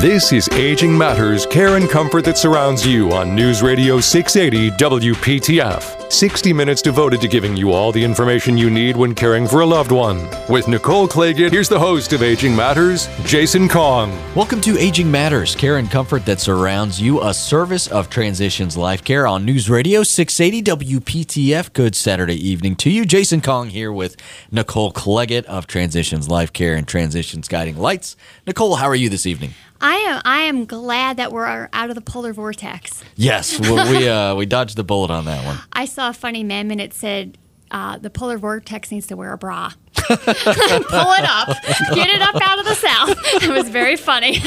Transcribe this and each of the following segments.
This is Aging Matters Care and Comfort that surrounds you on News Radio 680 WPTF. 60 minutes devoted to giving you all the information you need when caring for a loved one. With Nicole Clagett, here's the host of Aging Matters, Jason Kong. Welcome to Aging Matters Care and Comfort that surrounds you, a service of Transitions Life Care on News Radio 680 WPTF. Good Saturday evening to you. Jason Kong here with Nicole Clagett of Transitions Life Care and Transitions Guiding Lights. Nicole, how are you this evening? I am. I am glad that we're out of the polar vortex. Yes, well, we uh, we dodged the bullet on that one. I saw a funny meme and it said, uh, "The polar vortex needs to wear a bra." Pull it up, get it up out of the south. It was very funny.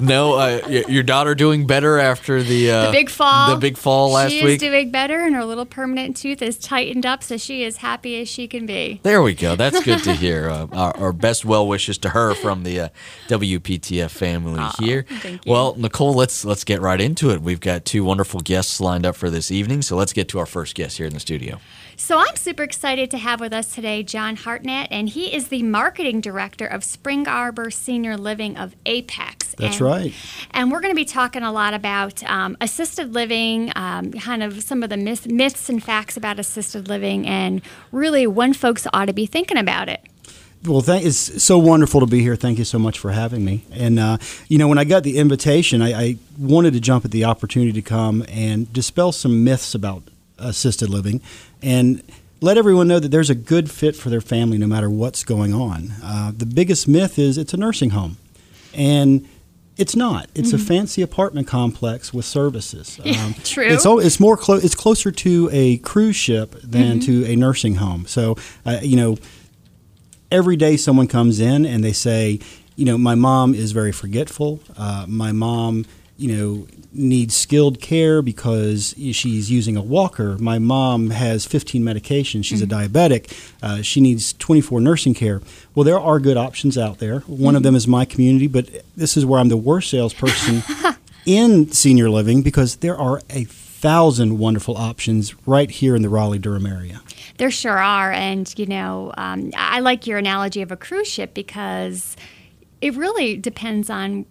no, uh, your daughter doing better after the, uh, the big fall. The big fall last she week. She is doing better, and her little permanent tooth is tightened up, so she is happy as she can be. There we go. That's good to hear. Uh, our, our, best well wishes to her from the uh, WPTF family oh, here. Well, Nicole, let's let's get right into it. We've got two wonderful guests lined up for this evening, so let's get to our first guest here in the studio. So I'm super excited to have with us today John Hartnett, and he is the marketing director of Spring Arbor Senior Living of Apex. That's and, right. And we're going to be talking a lot about um, assisted living, um, kind of some of the myth, myths and facts about assisted living, and really when folks ought to be thinking about it. Well, thank, it's so wonderful to be here. Thank you so much for having me. And, uh, you know, when I got the invitation, I, I wanted to jump at the opportunity to come and dispel some myths about assisted living and let everyone know that there's a good fit for their family no matter what's going on. Uh, the biggest myth is it's a nursing home. And it's not. It's mm-hmm. a fancy apartment complex with services. Um, True. It's it's more clo- It's closer to a cruise ship than mm-hmm. to a nursing home. So, uh, you know, every day someone comes in and they say, you know, my mom is very forgetful. Uh, my mom, you know, needs skilled care because she's using a walker. My mom has 15 medications. She's mm-hmm. a diabetic. Uh, she needs 24 nursing care. Well, there are good options out there. One mm-hmm. of them is my community, but this is where I'm the worst salesperson in senior living because there are a thousand wonderful options right here in the Raleigh Durham area. There sure are. And, you know, um, I like your analogy of a cruise ship because it really depends on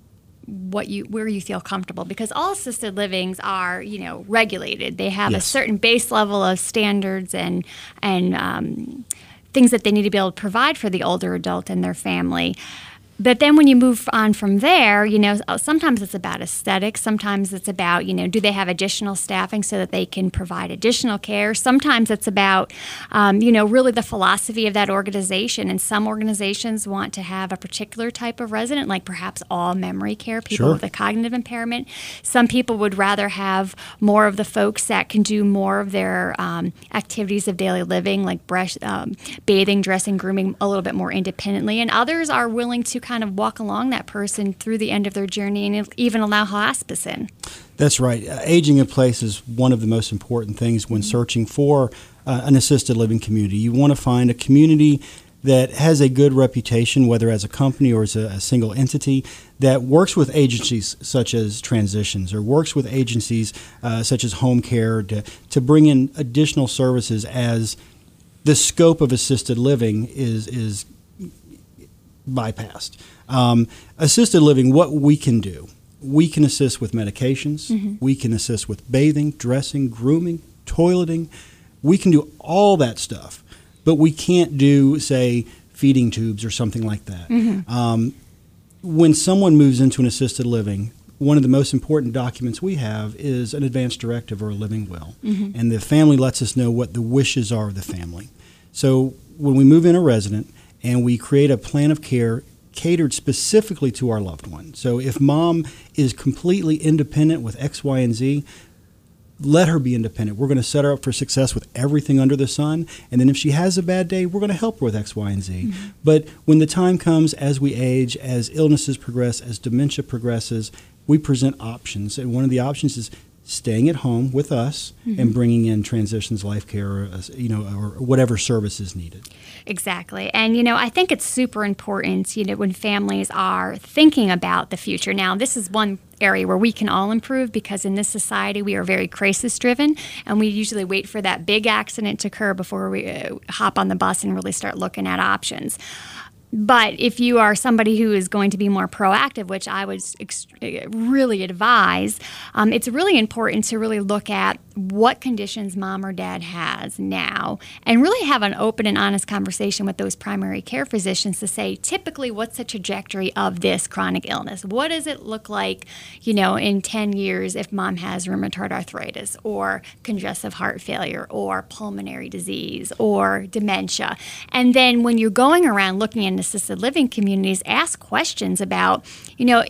what you where you feel comfortable because all assisted livings are you know regulated they have yes. a certain base level of standards and and um, things that they need to be able to provide for the older adult and their family but then when you move on from there, you know, uh, sometimes it's about aesthetics. Sometimes it's about, you know, do they have additional staffing so that they can provide additional care? Sometimes it's about, um, you know, really the philosophy of that organization. And some organizations want to have a particular type of resident, like perhaps all memory care, people sure. with a cognitive impairment. Some people would rather have more of the folks that can do more of their um, activities of daily living, like brush, um, bathing, dressing, grooming, a little bit more independently. And others are willing to kind of walk along that person through the end of their journey and even allow hospice in. That's right. Uh, aging in place is one of the most important things when searching for uh, an assisted living community. You want to find a community that has a good reputation, whether as a company or as a, a, single entity, that works with agencies such as transitions or works with agencies uh, such as home care to, to bring in additional services as the scope of assisted living is, is bypassed. Um, assisted living, what we can do, we can assist with medications, mm-hmm. we can assist with bathing, dressing, grooming, toileting. We can do all that stuff, but we can't do, say, feeding tubes or something like that. Mm-hmm. Um, when someone moves into an assisted living, one of the most important documents we have is an advance directive or a living will. Mm-hmm. And the family lets us know what the wishes are of the family. So when we move in a resident, and we create a plan of care catered specifically to our loved one. So if mom is completely independent with X, Y, and Z, let her be independent. We're going to set her up for success with everything under the sun. And then if she has a bad day, we're going to help her with X, Y, and Z. Mm-hmm. But when the time comes, as we age, as illnesses progress, as dementia progresses, we present options. And one of the options is staying at home with us mm-hmm. and bringing in transitions life care or, you know or whatever service is needed. Exactly. And you know i think it's super important you know when families are thinking about the future. Now this is one area where we can all improve because in this society we are very crisis driven and we usually wait for that big accident to occur before we uh, hop on the bus and really start looking at options but if you are somebody who is going to be more proactive, which I would ex- really advise, um, it's really important to really look at what conditions mom or dad has now and really have an open and honest conversation with those primary care physicians to say, typically, what's the trajectory of this chronic illness? What does it look like, you know, in 10 years if mom has rheumatoid arthritis or congestive heart failure or pulmonary disease or dementia? And then when you're going around looking in assisted living communities ask questions about, you know,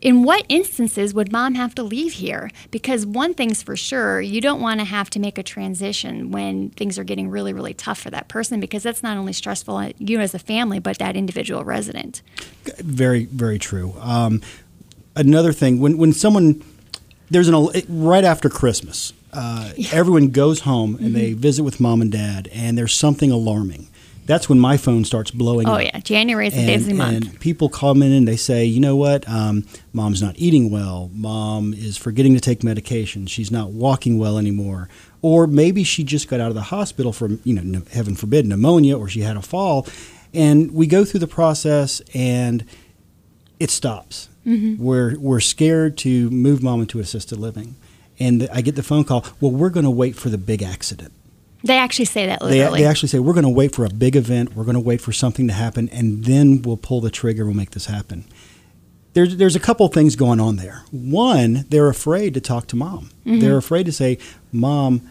in what instances would mom have to leave here? Because one thing's for sure, you don't want to have to make a transition when things are getting really, really tough for that person because that's not only stressful on you as a family, but that individual resident. Very, very true. Um, another thing, when, when someone, there's an, right after Christmas, uh, yeah. everyone goes home and mm-hmm. they visit with mom and dad, and there's something alarming that's when my phone starts blowing up. oh, up. yeah. January is a busy month. And people come in and they say, you know what? Um, mom's not eating well. Mom is forgetting to take medication. She's not walking well anymore. Or maybe she just got out of the hospital from, you know, heaven forbid, pneumonia, or she had a fall. And we go through the process and it stops. Mm-hmm. We're, we're scared to move mom into assisted living. And I get the phone call, well, we're going to wait for the big accident. They actually say that literally. They, they actually say, we're going to wait for a big event, we're going to wait for something to happen, and then we'll pull the trigger, we'll make this happen. There's, there's a couple things going on there. One, they're afraid to talk to mom. Mm-hmm. They're afraid to say, Mom,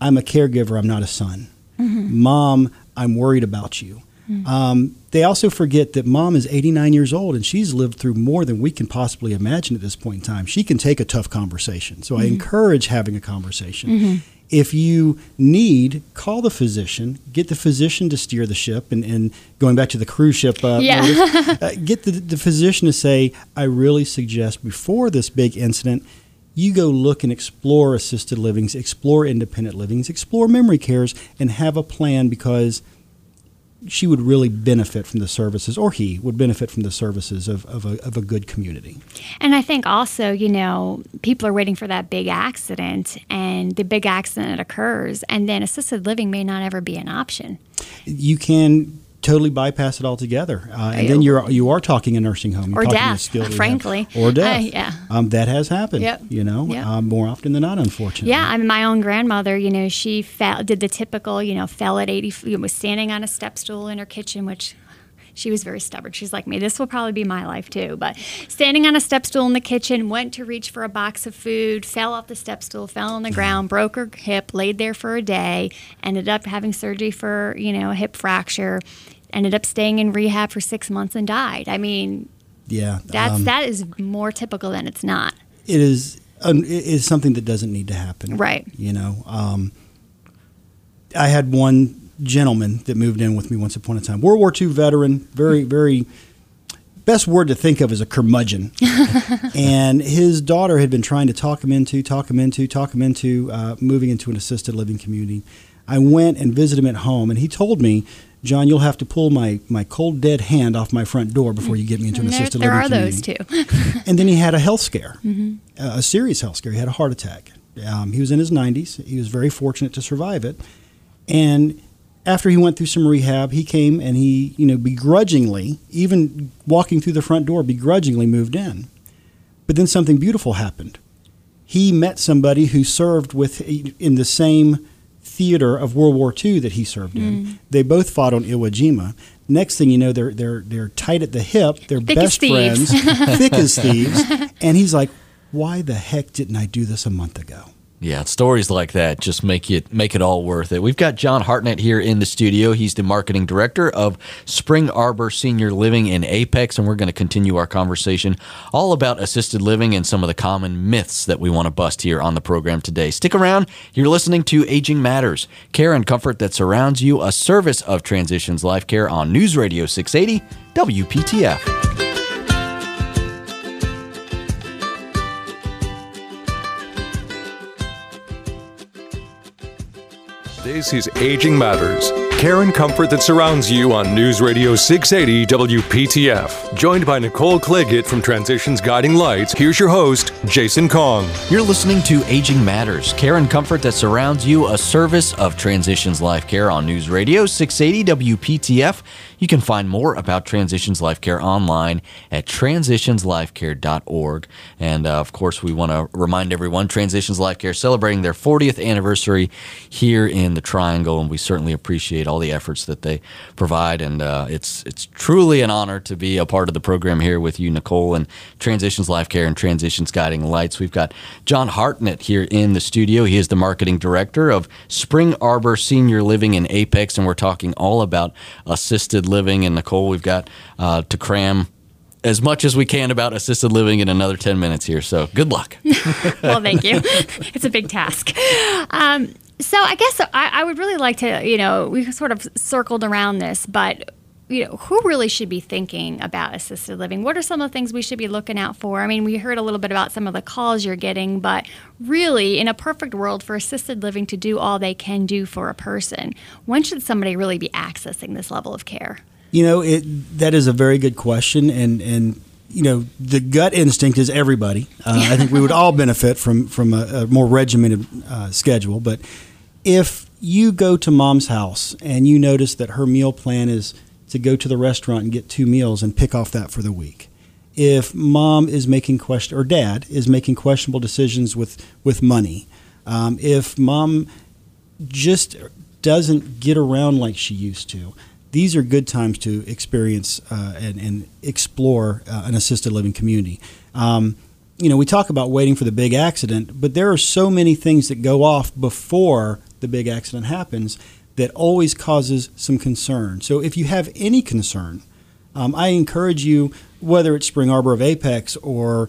I'm a caregiver, I'm not a son. Mm-hmm. Mom, I'm worried about you. Mm-hmm. Um, they also forget that mom is 89 years old and she's lived through more than we can possibly imagine at this point in time. She can take a tough conversation. So I mm-hmm. encourage having a conversation. Mm-hmm if you need, call the physician, get the physician to steer the ship, and, and going back to the cruise ship, uh, yeah. uh, get the, the physician to say, I really suggest before this big incident, you go look and explore assisted livings, explore independent livings, explore memory cares, and have a plan because – she would really benefit from the services, or he would benefit from the services of, of, a, of a good community. And I think also, you know, people are waiting for that big accident, and the big accident occurs, and then assisted living may not ever be an option. You can totally bypass it altogether. Uh, and then you're you are talking a nursing home you're or death, frankly, or death. Uh, yeah, um, that has happened. Yep. You know, yep. um, more often than not, unfortunately. Yeah, I mean, my own grandmother. You know, she fell, did the typical. You know, fell at eighty. You know, was standing on a step stool in her kitchen, which she was very stubborn. She's like me. This will probably be my life too. But standing on a step stool in the kitchen, went to reach for a box of food, fell off the step stool, fell on the ground, broke her hip, laid there for a day, ended up having surgery for you know a hip fracture, ended up staying in rehab for six months and died. I mean, yeah, that's um, that is more typical than it's not. It is. Um, it is something that doesn't need to happen. Right. You know, um, I had one gentleman that moved in with me once upon a time. World War II veteran, very, very best word to think of is a curmudgeon. and his daughter had been trying to talk him into, talk him into, talk him into uh, moving into an assisted living community. I went and visited him at home, and he told me John, you'll have to pull my, my cold dead hand off my front door before you get me into an there, assisted there living community. There are those too. and then he had a health scare, mm-hmm. a serious health scare. He had a heart attack. Um, he was in his 90s. He was very fortunate to survive it. And after he went through some rehab, he came and he, you know, begrudgingly, even walking through the front door, begrudgingly moved in. But then something beautiful happened. He met somebody who served with in the same theater of World War II that he served in. Mm. They both fought on Iwo Jima. Next thing you know, they're they're they're tight at the hip. They're thick best friends, thick as thieves. And he's like, "Why the heck didn't I do this a month ago?" Yeah, stories like that just make it make it all worth it. We've got John Hartnett here in the studio. He's the marketing director of Spring Arbor Senior Living in Apex, and we're going to continue our conversation all about assisted living and some of the common myths that we want to bust here on the program today. Stick around. You're listening to Aging Matters, care and comfort that surrounds you, a service of Transitions Life Care on News Radio 680 WPTF. This is Aging Matters. Care and comfort that surrounds you on News Radio 680 WPTF. Joined by Nicole Claggett from Transitions Guiding Lights, here's your host, Jason Kong. You're listening to Aging Matters, care and comfort that surrounds you, a service of Transitions Life Care on News Radio 680 WPTF. You can find more about Transitions Life Care online at transitionslifecare.org. And uh, of course, we want to remind everyone Transitions Life Care celebrating their 40th anniversary here in the Triangle, and we certainly appreciate all the efforts that they provide. And uh, it's it's truly an honor to be a part of the program here with you, Nicole, and Transitions Life Care and Transitions Guiding Lights. We've got John Hartnett here in the studio. He is the marketing director of Spring Arbor Senior Living in Apex, and we're talking all about assisted living. Living, and Nicole, we've got uh, to cram as much as we can about assisted living in another 10 minutes here. So good luck. well, thank you. it's a big task. Um, so I guess I, I, would really like to, you know, we sort of circled around this, but you know, who really should be thinking about assisted living? What are some of the things we should be looking out for? I mean, we heard a little bit about some of the calls you're getting, but really, in a perfect world, for assisted living to do all they can do for a person, when should somebody really be accessing this level of care? You know, it, that is a very good question, and and you know, the gut instinct is everybody. Uh, I think we would all benefit from from a, a more regimented uh, schedule. But if you go to mom's house and you notice that her meal plan is to go to the restaurant and get two meals and pick off that for the week, if mom is making question or dad is making questionable decisions with with money, um, if mom just doesn't get around like she used to these are good times to experience uh, and, and, explore uh, an assisted living community. Um, you know, we talk about waiting for the big accident, but there are so many things that go off before the big accident happens that always causes some concern. So if you have any concern, um, I encourage you, whether it's Spring Arbor of Apex or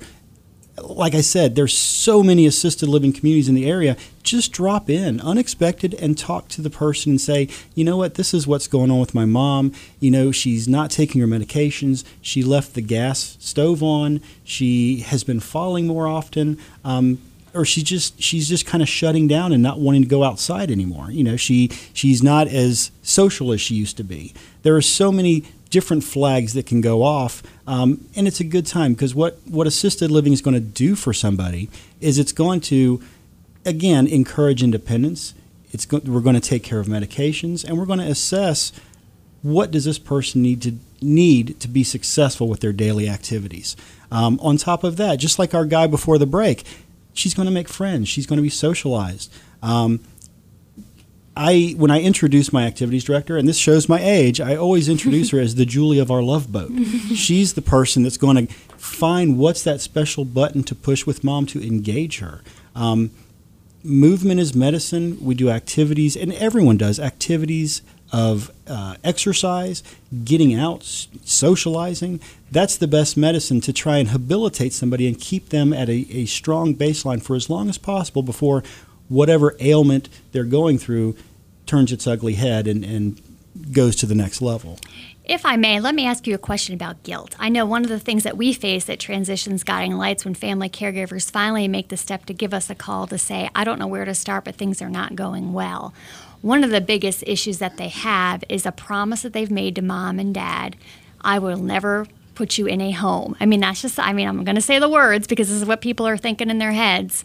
like I said, there's so many assisted living communities in the area. Just drop in unexpected and talk to the person and say, you know what, this is what's going on with my mom. You know, she's not taking her medications. She left the gas stove on. She has been falling more often. Um, or she's just she's just kind of shutting down and not wanting to go outside anymore. You know, she she's not as social as she used to be. There are so many different flags that can go off, um, and it's a good time because what what assisted living is going to do for somebody is it's going to again encourage independence. It's go- we're going to take care of medications, and we're going to assess what does this person need to need to be successful with their daily activities. Um, on top of that, just like our guy before the break, she's going to make friends. She's going to be socialized. Um, I when I introduce my activities director, and this shows my age, I always introduce her as the Julie of our love boat. She's the person that's going to find what's that special button to push with mom to engage her. Um, movement is medicine. We do activities, and everyone does activities of uh, exercise, getting out, socializing. That's the best medicine to try and habilitate somebody and keep them at a, a strong baseline for as long as possible before whatever ailment they're going through turns its ugly head and, and goes to the next level. If I may, let me ask you a question about guilt. I know one of the things that we face at Transitions Guiding Lights when family caregivers finally make the step to give us a call to say, I don't know where to start, but things are not going well. One of the biggest issues that they have is a promise that they've made to mom and dad I will never put you in a home. I mean, that's just, I mean, I'm going to say the words because this is what people are thinking in their heads.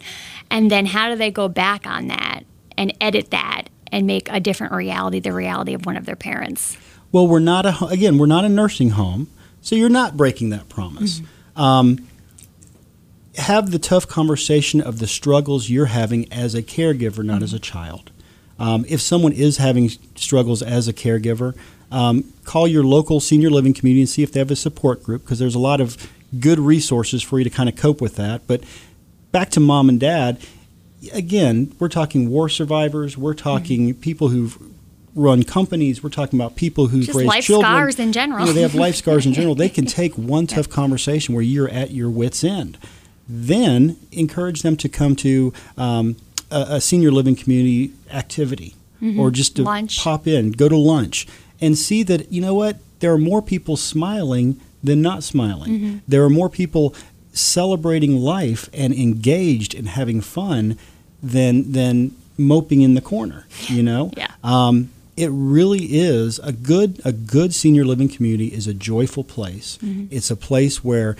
And then how do they go back on that and edit that and make a different reality the reality of one of their parents? Well, we're not a, again, we're not a nursing home, so you're not breaking that promise. Mm-hmm. Um, have the tough conversation of the struggles you're having as a caregiver, not mm-hmm. as a child. Um, if someone is having struggles as a caregiver, um, call your local senior living community and see if they have a support group because there's a lot of good resources for you to kind of cope with that. But back to mom and dad, again, we're talking war survivors, we're talking mm-hmm. people who've run companies, we're talking about people who've Just raised life children. scars in general. You know, they have life scars in general. They can take one tough conversation where you're at your wits' end. Then encourage them to come to um, a, a, senior living community activity mm-hmm. or just to lunch. pop in, go to lunch and see that, you know what, there are more people smiling than not smiling. Mm-hmm. There are more people celebrating life and engaged and having fun than than moping in the corner. You know. Yeah. Um, it really is a good a good senior living community is a joyful place. It's a place where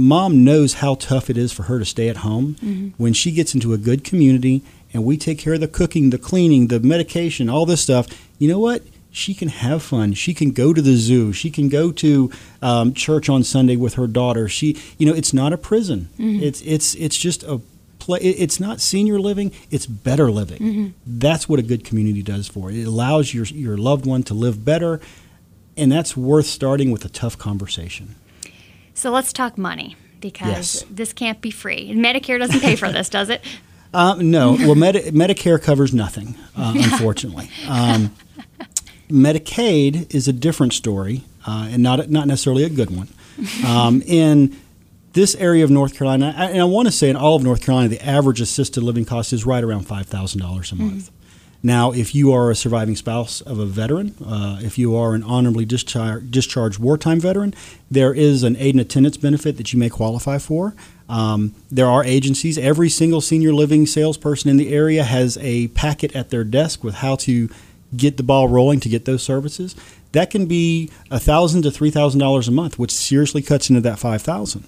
mom knows how tough it is for her to stay at home. Mm-hmm. When she gets into a good community and we take care of the cooking, the cleaning, the medication, all this stuff, you know what? She can have fun. She can go to the zoo. She can go to um, church on Sunday with her daughter. She, you know, it's not a prison. Mm-hmm. It's it's it's just a play. It's not senior living. It's better living. Mm-hmm. That's what a good community does for you. It allows your your loved one to live better, and that's worth starting with a tough conversation. So let's talk money because Yes. this can't be free. Medicare doesn't pay for this, does it? Um, no, well, Medi- Medicare covers nothing, uh, unfortunately. Um, Medicaid is a different story, uh, and not not necessarily a good one. Um, in this area of North Carolina, and I want to say in all of North Carolina, the average assisted living cost is right around five thousand dollars a month. Now, if you are a surviving spouse of a veteran, uh, if you are an honorably dischar- discharged wartime veteran, there is an aid and attendance benefit that you may qualify for. Um, there are agencies. Every single senior living salesperson in the area has a packet at their desk with how to get the ball rolling to get those services. That can be thousand to three thousand dollars a month, which seriously cuts into that five thousand.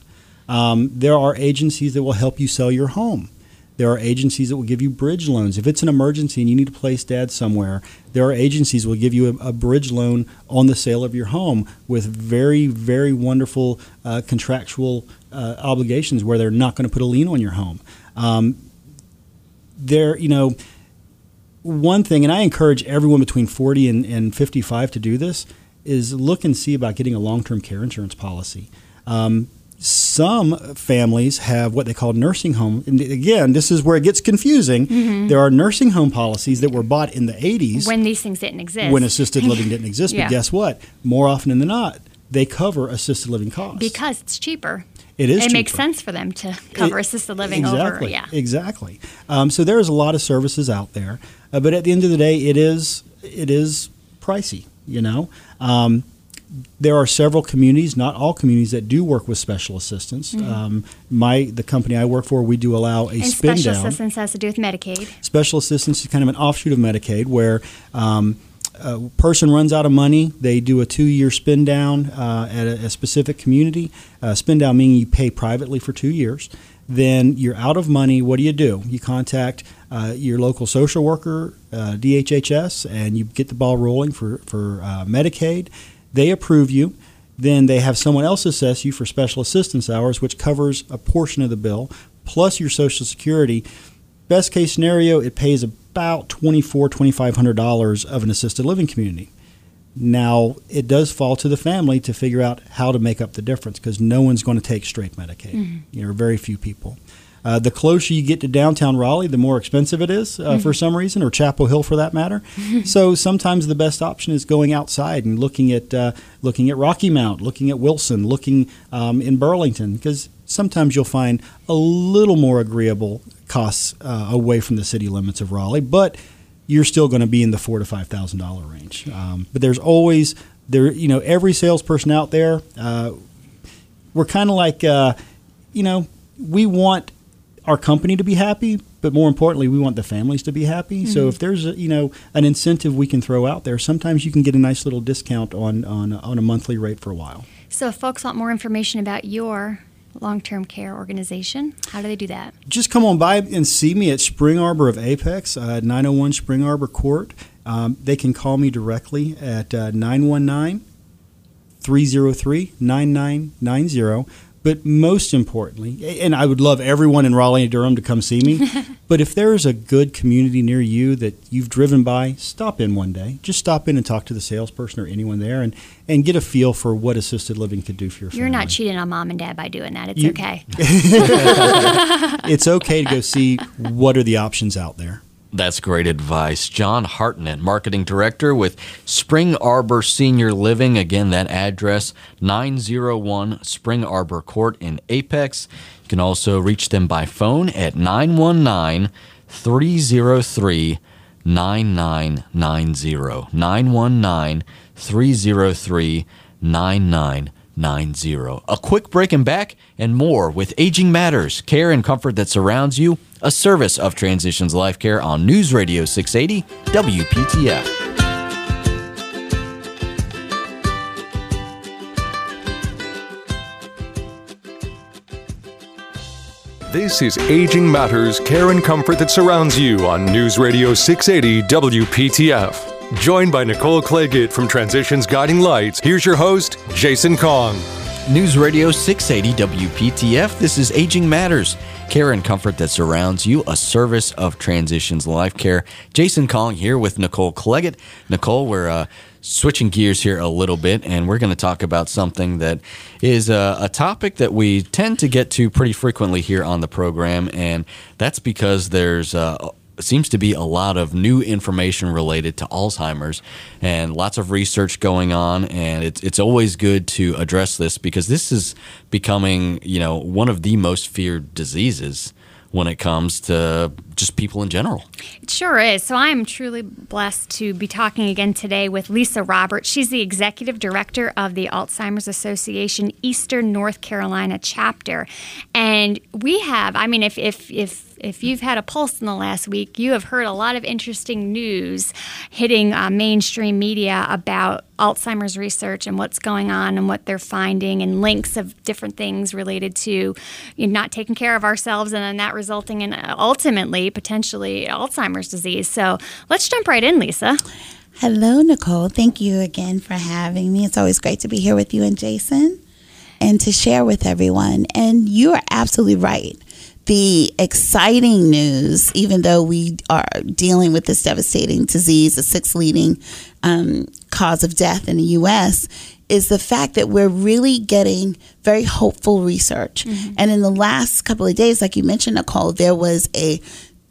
Um, there are agencies that will help you sell your home. There are agencies that will give you bridge loans. If it's an emergency and you need to place dad somewhere, there are agencies that will give you a, a bridge loan on the sale of your home with very, very wonderful uh, contractual uh, obligations where they're not going to put a lien on your home. Um, there, you know, one thing, and I encourage everyone between 40 and, and 55 to do this, is look and see about getting a long term care insurance policy. Um, some families have what they call nursing home. And again, this is where it gets confusing. There are nursing home policies that were bought in the 80s When these things didn't exist. when assisted living didn't exist. Yeah. But guess what? More often than not, they cover assisted living costs. because it's cheaper. It is It makes sense for them to cover It- assisted living exactly, over. Yeah. exactly. Um, so there's a lot of services out there, uh, but at the end of the day, it is it is pricey. You know, um, there are several communities, not all communities, that do work with special assistance. Um, my the company I work for, we do allow a Mm-hmm. And spin special down. assistance has to do with Medicaid. Special assistance is kind of an offshoot of Medicaid where um, a person runs out of money, they do a two year spin down uh, at a, a specific community. Uh, spin down meaning you pay privately for two years. Then you're out of money. What do you do? You contact uh, your local social worker, uh, DHHS, and you get the ball rolling for, for uh, Medicaid. They approve you. Then they have someone else assess you for special assistance hours, which covers a portion of the bill, plus your Social Security. Best case scenario, it pays about $2,400, $2,500 of an assisted living community. Now, it does fall to the family to figure out how to make up the difference because no one's going to take straight Medicaid. Mm-hmm. You know, very few people. Uh, the closer you get to downtown Raleigh, the more expensive it is uh, for some reason, or Chapel Hill for that matter. so sometimes the best option is going outside and looking at uh, looking at Rocky Mount, looking at Wilson, looking um, in Burlington, because sometimes you'll find a little more agreeable costs uh, away from the city limits of Raleigh, but you're still going to be in the four to five thousand dollar range. Um, but there's always there, you know, every salesperson out there. Uh, we're kind of like, uh, you know, we want our company to be happy, but more importantly, we want the families to be happy. So if there's a, you know an incentive we can throw out there, sometimes you can get a nice little discount on on on a monthly rate for a while. So if folks want more information about your long-term care organization, how do they do that? just come on by and see me at Spring Arbor of Apex, uh, 901 Spring Arbor Court. Um, they can call me directly at uh, 919 303 9990. But most importantly, and I would love everyone in Raleigh and Durham to come see me, but if there's a good community near you that you've driven by, stop in one day. Just stop in and talk to the salesperson or anyone there and, and get a feel for what assisted living could do for your family. You're not cheating on mom and dad by doing that. It's You- okay. It's okay to go see what are the options out there. That's great advice. John Hartnett, Marketing Director with Spring Arbor Senior Living. Again, that address 901 Spring Arbor Court in Apex. You can also reach them by phone at 919 303 9990. 919 303 9990. A quick break and back and more with Aging Matters, care and comfort that surrounds you, a service of Transitions Life Care on News Radio 680 WPTF. This is Aging Matters Care and Comfort that surrounds you on News Radio 680 WPTF. Joined by Nicole Claggett from Transitions Guiding Lights, here's your host, Jason Kong. News Radio 680 WPTF. This is Aging Matters, care and comfort that surrounds you, a service of Transitions Life Care. Jason Kong here with Nicole Claggett. Nicole, we're uh, switching gears here a little bit, and we're going to talk about something that is a, a, topic that we tend to get to pretty frequently here on the program, and that's because there's uh, seems to be a lot of new information related to Alzheimer's and lots of research going on. And it's it's always good to address this because this is becoming, you know, one of the most feared diseases when it comes to just people in general. It sure is. So I'm truly blessed to be talking again today with Lisa Roberts. She's the executive director of the Alzheimer's Association Eastern North Carolina chapter. And we have, I mean, if, if, if if you've had a pulse in the last week, you have heard a lot of interesting news hitting uh, mainstream media about Alzheimer's research and what's going on and what they're finding, and links of different things related to you know, not taking care of ourselves and then that resulting in uh, ultimately, potentially, Alzheimer's disease. So let's jump right in, Lisa. Hello, Nicole. Thank you again for having me. It's always great to be here with you and Jason and to share with everyone. And you are absolutely right the exciting news, even though we are dealing with this devastating disease, the sixth leading um, cause of death in the U.S., is the fact that we're really getting very hopeful research. Mm-hmm. And in the last couple of days, like you mentioned, Nicole, there was a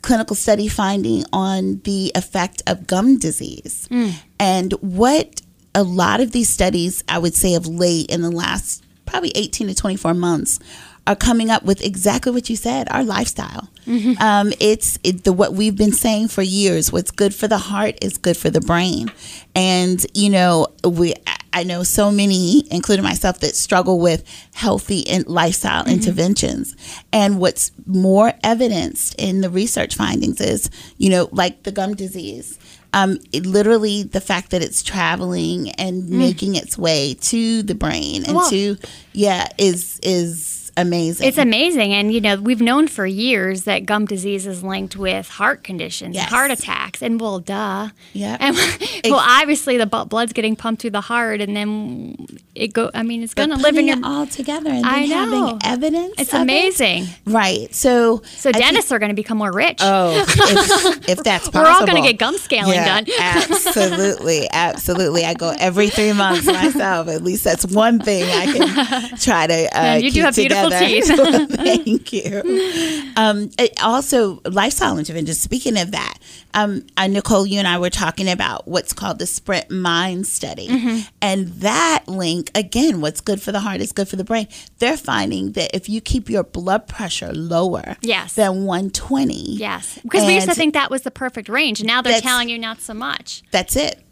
clinical study finding on the effect of gum disease. Mm. And what a lot of these studies, I would say, of late in the last probably 18 to 24 months, are coming up with exactly what you said our lifestyle mm-hmm. um, it's it, the what we've been saying for years what's good for the heart is good for the brain and you know we i know so many including myself that struggle with healthy and lifestyle mm-hmm. interventions and what's more evidenced in the research findings is you know like the gum disease um, it, literally the fact that it's traveling and mm. making its way to the brain and to yeah is is amazing. It's amazing. And, you know, we've known for years that gum disease is linked with heart conditions, yes. heart attacks. And, well, duh. Yeah. And, well, obviously, the blood's getting pumped through the heart, and then it go. I mean, it's going to live in your. all together and then having evidence. It's amazing. It. Right. So, so dentists think, are going to become more rich. Oh, if, if that's possible. We're all going to get gum scaling yeah, done. absolutely. Absolutely. I go every three months myself. At least that's one thing I can try to uh, you do have together. beautiful teeth. Thank you. Um, also, lifestyle interventions. Speaking of that, um, uh, Nicole, you and I were talking about what's called the Sprint Mind Study, mm-hmm. and that link again. What's good for the heart is good for the brain. They're finding that if you keep your blood pressure lower, yes. than 120, yes, because we used to think that was the perfect range. Now they're telling you not so much. That's it.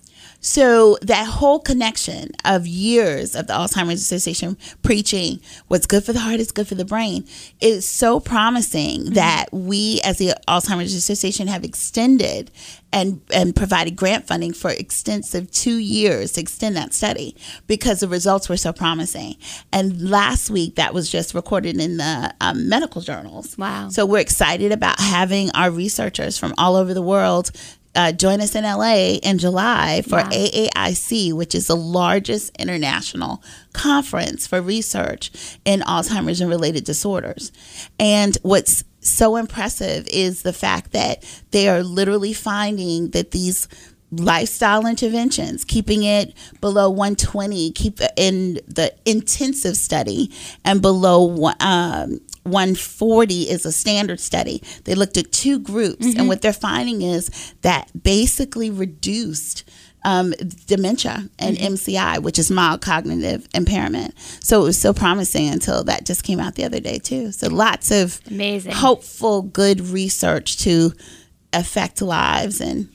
So that whole connection of years of the Alzheimer's Association preaching what's good for the heart is good for the brain is so promising mm-hmm. that we as the Alzheimer's Association have extended and and provided grant funding for extensive two years to extend that study because the results were so promising. And last week that was just recorded in the um, medical journals. Wow! So we're excited about having our researchers from all over the world uh, join us in LA in July for wow. AAIC, which is the largest international conference for research in Alzheimer's and related disorders. And what's so impressive is the fact that they are literally finding that these lifestyle interventions, keeping it below 120, keep in the intensive study and below um, 140 is a standard study. They looked at two groups, mm-hmm. and what they're finding is that basically reduced um, dementia and mm-hmm. MCI, which is mild cognitive impairment. So it was so promising until that just came out the other day, too. So lots of amazing, hopeful, good research to affect lives and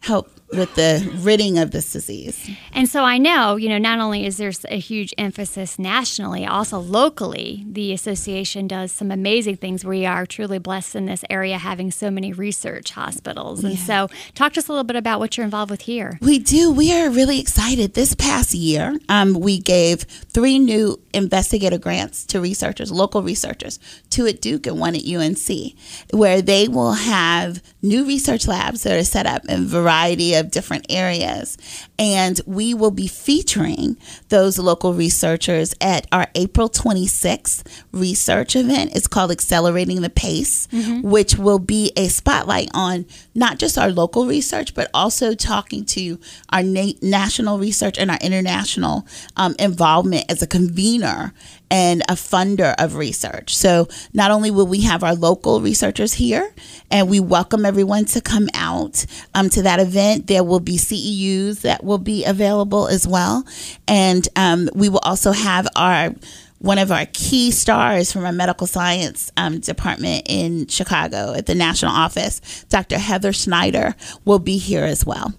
help with the ridding of this disease. And so I know, you know, not only is there a huge emphasis nationally, also locally, the association does some amazing things. We are truly blessed in this area having so many research hospitals. And so, talk to us a little bit about what you're involved with here. We do. We are really excited. This past year, um, we gave three new investigator grants to researchers, local researchers, two at Duke and one at UNC, where they will have new research labs that are set up in a of different areas. And we will be featuring those local researchers at our April 26th research event. It's called Accelerating the Pace, mm-hmm. which will be a spotlight on not just our local research, but also talking to our na- national research and our international um, involvement as a convener and a funder of research. So not only will we have our local researchers here, and we welcome everyone to come out um, to that event, there will be CEUs that will be available as well. And um, we will also have our one of our key stars from our medical science um, department in Chicago at the national office, Dr. Heather Snyder, will be here as well.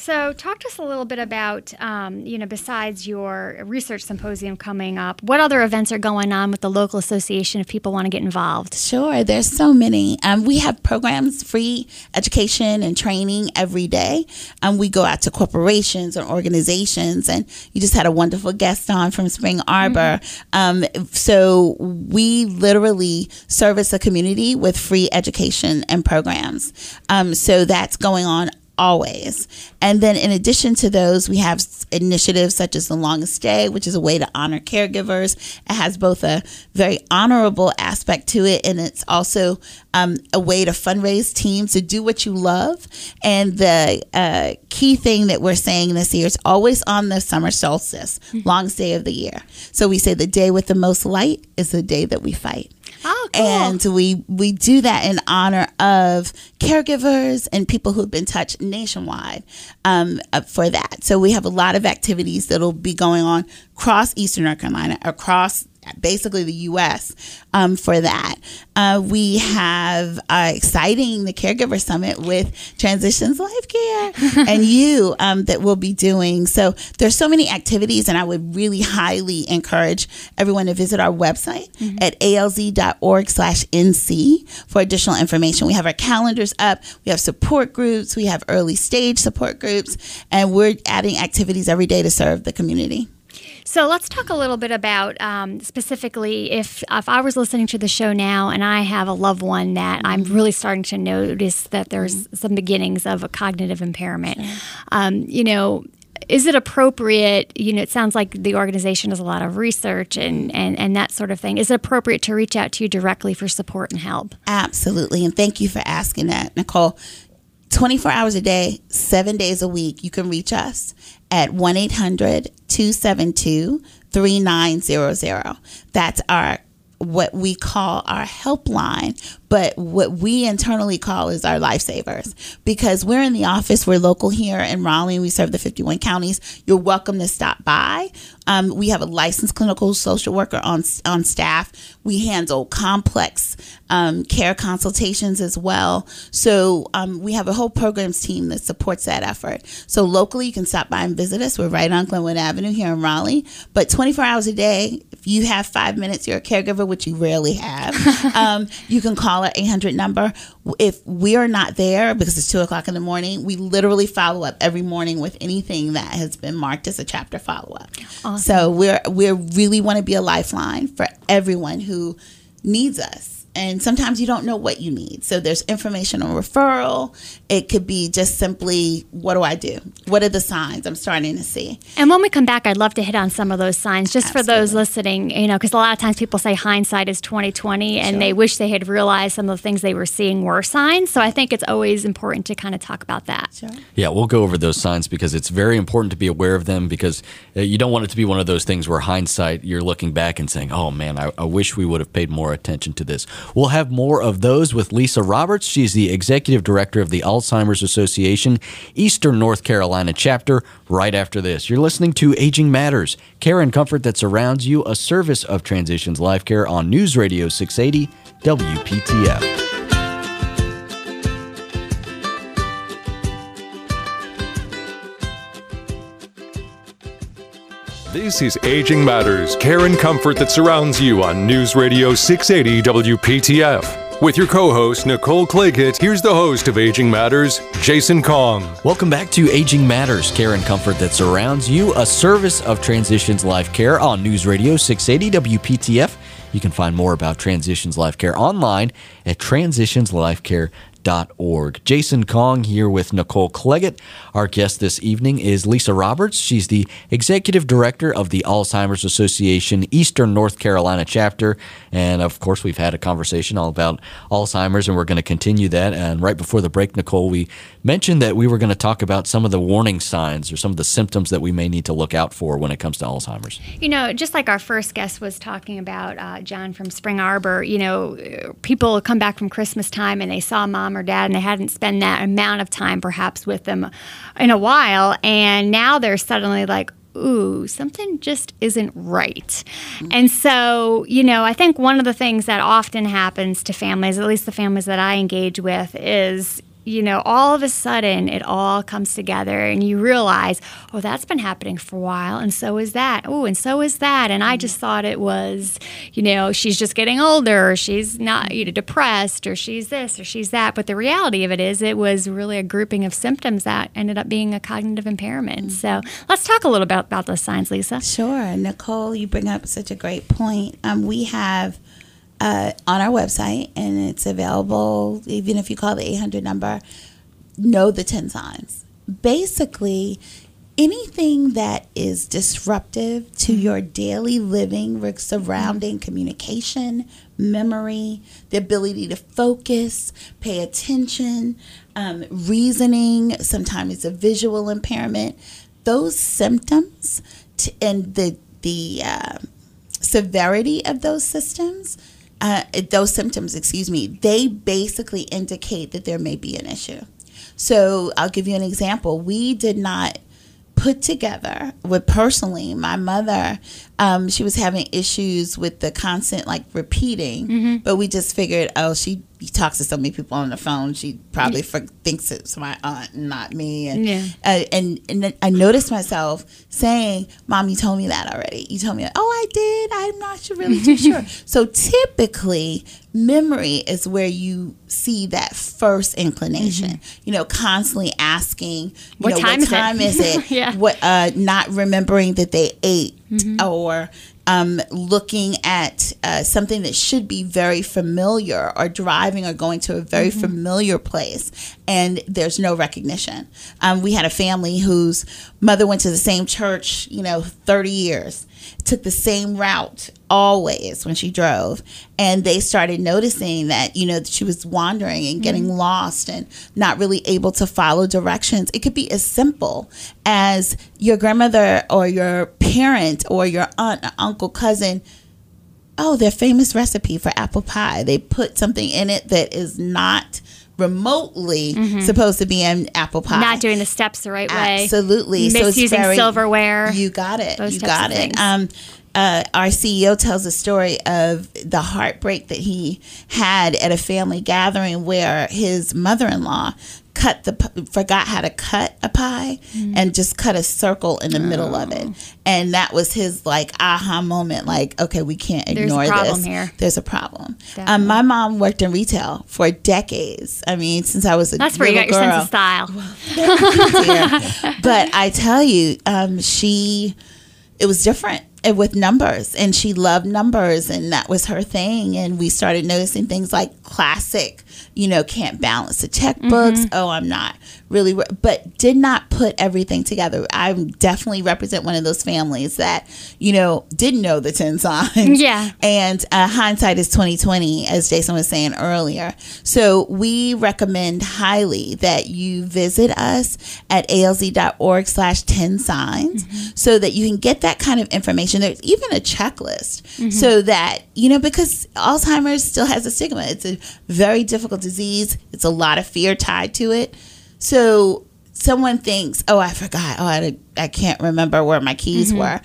So, talk to us a little bit about, um, you know, besides your research symposium coming up, what other events are going on with the local association if people want to get involved? Sure, there's so many. Um, we have programs, free education and training every day. Um, we go out to corporations and organizations, and you just had a wonderful guest on from Spring Arbor. Mm-hmm. Um, so, we literally service the community with free education and programs. Um, so, that's going on always. And then in addition to those, we have initiatives such as the longest day, which is a way to honor caregivers. It has both a very honorable aspect to it, and it's also um, a way to fundraise teams to do what you love. And the uh, key thing that we're saying this year is always on the summer solstice, mm-hmm. longest day of the year. So we say the day with the most light is the day that we fight. And we we do that in honor of caregivers and people who've been touched nationwide um, uh, for that. So we have a lot of activities that'll be going on across Eastern North Carolina, across basically the U.S. Um, for that. Uh, we have uh, exciting the Caregiver Summit with Transitions Life Care and you um, that we'll be doing. So there's so many activities, and I would really highly encourage everyone to visit our website mm-hmm. at alz.org/nc for additional information. We have our calendars up. We have support groups. We have early stage support groups, and we're adding activities every day to serve the community. So let's talk a little bit about um, specifically if if I was listening to the show now and I have a loved one that I'm mm-hmm. really starting to notice that there's mm-hmm. some beginnings of a cognitive impairment. Sure. Um, you know, is it appropriate you know it sounds like the organization does a lot of research and, and and that sort of thing is it appropriate to reach out to you directly for support and help absolutely and thank you for asking that nicole 24 hours a day, seven days a week, you can reach us at 1 800 272 3900. That's our what we call our helpline, but what we internally call is our lifesavers because we're in the office. We're local here in Raleigh. And we serve the 51 counties. You're welcome to stop by. Um, we have a licensed clinical social worker on on staff. We handle complex um, care consultations as well. So um, we have a whole programs team that supports that effort. So locally, you can stop by and visit us. We're right on Glenwood Avenue here in Raleigh. But 24 hours a day, if you have five minutes, you're a caregiver, which you rarely have. Um, you can call our 800 number. If we are not there because it's two o'clock in the morning, we literally follow up every morning with anything that has been marked as a chapter follow up. Awesome. So we're we really want to be a lifeline for everyone who needs us and sometimes you don't know what you need. So there's information on referral. It could be just simply, what do I do? What are the signs I'm starting to see? And when we come back, I'd love to hit on some of those signs, just Absolutely. for those listening. You know, because a lot of times people say hindsight is 2020, and sure. they wish they had realized some of the things they were seeing were signs. So I think it's always important to kind of talk about that. Sure. Yeah, we'll go over those signs because it's very important to be aware of them because uh, you don't want it to be one of those things where hindsight you're looking back and saying, "Oh man, I, I wish we would have paid more attention to this." We'll have more of those with Lisa Roberts. She's the executive director of the Alzheimer's Association, Eastern North Carolina chapter, right after this. You're listening to Aging Matters, care and comfort that surrounds you, a service of Transitions Life Care on News Radio 680 WPTF. This is Aging Matters, care and comfort that surrounds you on News Radio 680 WPTF. With your co host, Nicole Claggett, here's the host of Aging Matters, Jason Kong. Welcome back to Aging Matters, care and comfort that surrounds you, a service of Transitions Life Care on News Radio 680 WPTF. You can find more about Transitions Life Care online at transitionslifecare.com org. Jason Kong here with Nicole Claggett. Our guest this evening is Lisa Roberts. She's the executive director of the Alzheimer's Association Eastern North Carolina chapter. And of course, we've had a conversation all about Alzheimer's, and we're going to continue that. And right before the break, Nicole, we mentioned that we were going to talk about some of the warning signs or some of the symptoms that we may need to look out for when it comes to Alzheimer's. You know, just like our first guest was talking about, uh, John from Spring Arbor, you know, people come back from Christmas time and they saw mom mom or dad and they hadn't spent that amount of time perhaps with them in a while and now they're suddenly like ooh, something just isn't right. Mm-hmm. And so, you know, I think one of the things that often happens to families, at least the families that I engage with, is, you know, all of a sudden it all comes together and you realize, oh, that's been happening for a while. And so is that. Oh, and so is that. And I just thought it was, you know, she's just getting older or she's not, you know, depressed or she's this or she's that. But the reality of it is it was really a grouping of symptoms that ended up being a cognitive impairment. Mm-hmm. So let's talk a little bit about those signs, Lisa. Sure. Nicole, you bring up such a great point. Um, we have uh, on our website, and it's available even if you call the 800 number. Know the 10 signs. Basically, anything that is disruptive to mm-hmm. your daily living surrounding mm-hmm. communication, memory, the ability to focus, pay attention, um, reasoning, sometimes it's a visual impairment. Those symptoms t- and the, the uh, severity of those systems uh, those symptoms, excuse me, they basically indicate that there may be an issue. So I'll give you an example. We did not put together with personally my mother um, she was having issues with the constant like repeating mm-hmm. but we just figured oh she talks to so many people on the phone she probably for, thinks it's my aunt and not me and, yeah. uh, and and i noticed myself saying mom you told me that already you told me that. oh i did i'm not sure, really too sure so typically memory is where you see that first inclination mm-hmm. you know constantly asking what know, time, what time is it, is it? yeah. what uh, not remembering that they ate mm-hmm. or um, looking at uh, something that should be very familiar or driving or going to a very mm-hmm. familiar place and there's no recognition. Um, we had a family whose mother went to the same church, you know, 30 years took the same route always when she drove and they started noticing that you know she was wandering and getting mm-hmm. lost and not really able to follow directions it could be as simple as your grandmother or your parent or your aunt or uncle cousin oh their famous recipe for apple pie they put something in it that is not remotely mm-hmm. supposed to be an apple pie. Not doing the steps the right way. Absolutely. Misusing so very, silverware. You got it. You got it. Um, uh, our CEO tells a story of the heartbreak that he had at a family gathering where his mother in law cut the forgot how to cut a pie mm. and just cut a circle in the oh. middle of it oh. and that was his like aha moment like okay we can't ignore there's this here. there's a problem um, my mom worked in retail for decades i mean since i was a that's where you got girl. your sense of style but i tell you um, she it was different with numbers and she loved numbers and that was her thing and we started noticing things like classic you know can't balance the checkbooks. Mm-hmm. oh i'm not really but did not put everything together. I definitely represent one of those families that you know didn't know the 10 signs. Yeah. And uh, hindsight is 2020 as jason was saying earlier. So we recommend highly that you visit us at alz.org slash 10 signs mm-hmm. so that you can get that kind of information there's even a checklist mm-hmm. so that you know because alzheimer's still has a stigma it's a very difficult disease it's a lot of fear tied to it so someone thinks, "Oh, I forgot. Oh, I, I can't remember where my keys mm-hmm. were."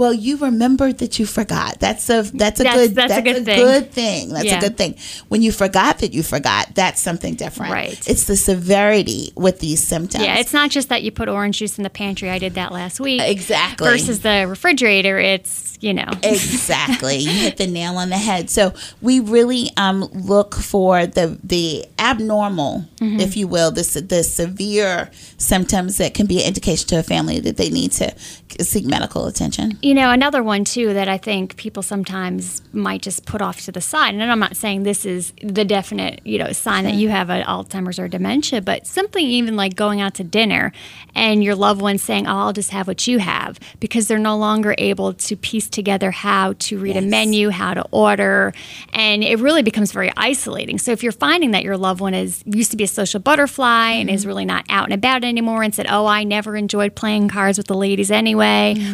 Well, you remembered that you forgot. That's a that's a That's- good that's a good thing. good thing. That's Yeah. a good thing. When you forgot that you forgot, that's something different. Right. It's the severity with these symptoms. Yeah, it's not just that you put orange juice in the pantry. I did that last week. Exactly. Versus the refrigerator, it's, you know. exactly you hit the nail on the head so we really um, look for the the abnormal Mm-hmm. if you will the, the severe symptoms that can be an indication to a family that they need to seek medical attention You know, another one too that I think people sometimes might just put off to the side. And I'm not saying this is the definite, you know, sign that you have an Alzheimer's or dementia, but simply even like going out to dinner and your loved one saying, "Oh, I'll just have what you have," because they're no longer able to piece together how to read a menu, how to order, and it really becomes very isolating. So if you're finding that your loved one is used to be a social butterfly and is mm-hmm. really not out and about anymore and said, "Oh, I never enjoyed playing cards with the ladies anyway,"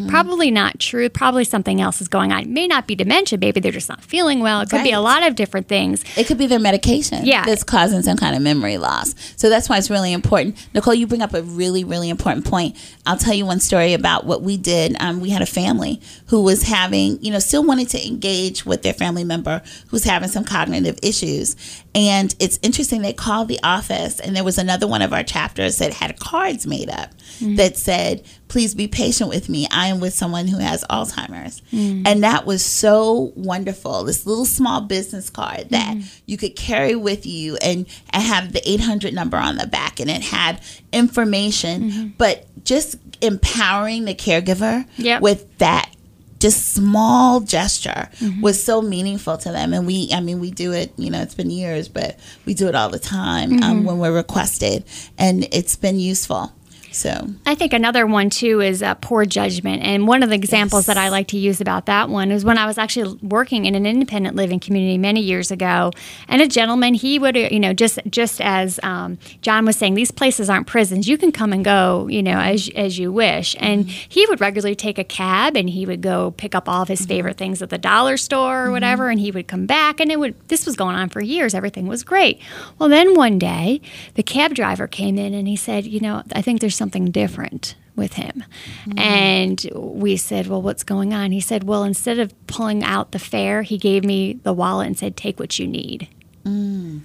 probably not true. Probably something else is going on. It may not be dementia. Maybe they're just not feeling well. It could be a lot of different things. it could be their medication Yeah. that's causing some kind of memory loss so that's why it's really important nicole you bring up a really really important point i'll tell you one story about what we did um, we had a family who was having you know still wanted to engage with their family member who's having some cognitive issues and it's interesting they called the office and there was another one of our chapters that had cards made up mm. that said please be patient with me. I am with someone who has alzheimer's. Mm. And that was so wonderful. This little small business card that mm. you could carry with you and, and have the 800 number on the back and it had information mm-hmm. but just empowering the caregiver Yep. with that just small gesture was so meaningful to them. And we i mean we do it you know it's been years but we do it all the time um, when we're requested. And it's been useful so I think another one too is uh, poor judgment. And one of the examples Yes. that I like to use about that one is when I was actually working in an independent living community many years ago, and a gentleman he would uh, you know just just as um, John was saying, these places aren't prisons. You can come and go you know as as you wish. And he would regularly take a cab and he would go pick up all of his favorite things at the dollar store or whatever, and he would come back and it would this was going on for years. Everything was great. Well, then one day the cab driver came in and he said, you know, I think there's something different with him. Mm-hmm. And we said, Well, what's going on? He said, Well, instead of pulling out the fare, he gave me the wallet and said, Take what you need. Mm.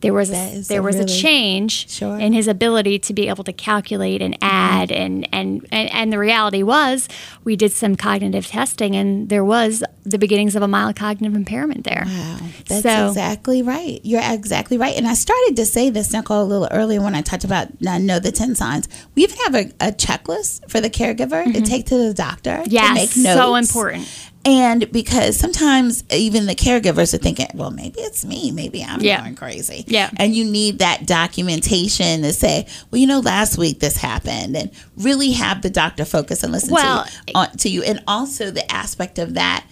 There was a, there a was a change Sure. in his ability to be able to calculate and mm-hmm. add and, and, and, and the reality was we did some cognitive testing and there was the beginnings of a mild cognitive impairment there. Wow, that's So- exactly right. You're exactly right. And I started to say this, Nicole, a little earlier when I talked about I know the 10 signs. We even have a, a checklist for the caregiver to mm-hmm. take to the doctor to make notes. so important. And because sometimes even the caregivers are thinking, well, maybe it's me. Maybe I'm Yeah. going crazy. Yeah. And you need that documentation to say, well, you know, last week this happened, and really have the doctor focus and listen Well, to, you, on, to you. And also the aspect of that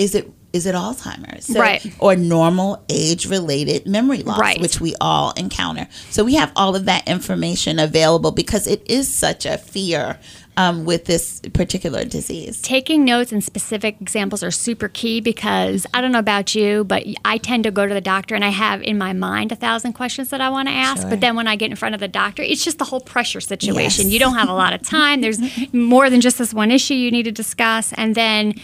is it is it Alzheimer's? So- Right. Or normal age related memory loss, Right. which we all encounter. So we have all of that information available because it is such a fear um, with this particular disease. taking notes and specific examples are super key because I don't know about you, but I tend to go to the doctor and I have in my mind a thousand questions that I want to ask. Sure. But then when I get in front of the doctor, it's just the whole pressure situation. Yes. You don't have a lot of time. There's more than just this one issue you need to discuss. And then,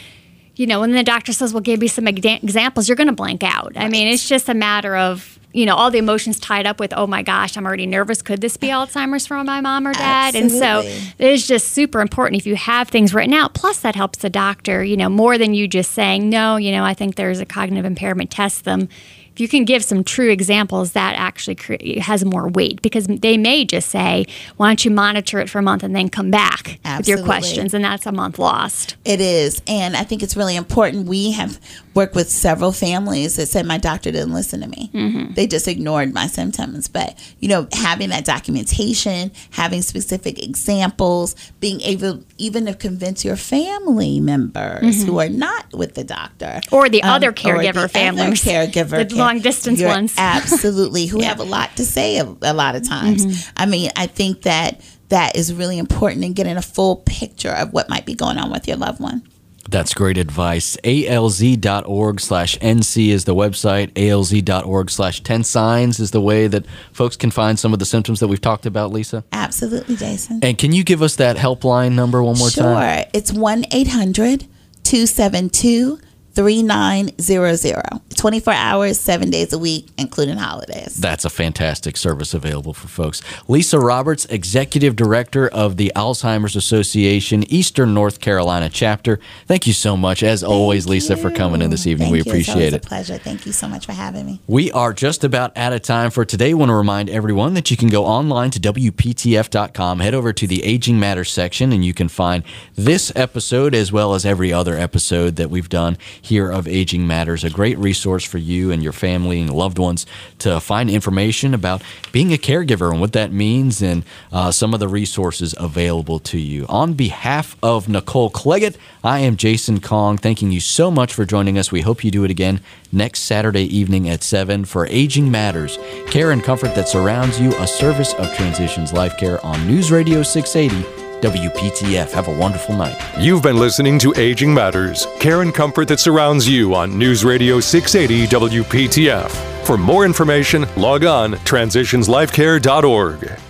you know, when the doctor says, well, give me some exa- examples, you're going to blank out. I mean, it's just a matter of, you know, all the emotions tied up with, oh my gosh, I'm already nervous. Could this be Alzheimer's from my mom or dad? And so it is just super important if you have things written out. Plus, that helps the doctor, you know, more than you just saying, no, you know, I think there's a cognitive impairment, test them. If you can give some true examples, that actually cre- has more weight because they may just say, why don't you monitor it for a month and then come back with your questions? And that's a month lost. It is. And I think it's really important. We have worked with several families that said my doctor didn't listen to me. Mm-hmm. They just ignored my symptoms. But, you know, having that documentation, having specific examples, being able even to convince your family members who are not with the doctor. Mm-hmm. Or the um, other caregiver families. caregiver. The long distance ones. Absolutely. Who have a lot to say a, a lot of times. Mm-hmm. I mean, I think that that is really important in getting a full picture of what might be going on with your loved one. That's great advice. alz.org slash NC is the website. alz.org slash 10 signs is the way that folks can find some of the symptoms that we've talked about, Lisa. Absolutely, Jason. And can you give us that helpline number one more sure. time? Sure. It's 1 800 272 3900. 24 hours, seven days a week, including holidays. That's a fantastic service available for folks. Lisa Roberts, Executive Director of the Alzheimer's Association, Eastern North Carolina chapter. Thank you so much, as Thank always, Lisa, you. for coming in this evening. Thank we you. appreciate it's it. a pleasure. Thank you so much for having me. We are just about out of time for today. I want to remind everyone that you can go online to WPTF.com, head over to the Aging Matters section, and you can find this episode as well as every other episode that we've done here of Aging Matters. A great resource for you and your family and loved ones to find information about being a caregiver and what that means and uh, some of the resources available to you. On behalf of Nicole Cleggett, I am Jason Kong, thanking you so much for joining us. We hope you do it again next Saturday evening at 7 for Aging Matters, care and comfort that surrounds you, a service of Transitions Life Care on News Radio 680. WPTF. Have a wonderful night. You've been listening to Aging Matters, care and comfort that surrounds you on News Radio 680 WPTF. For more information, log on transitionslifecare.org.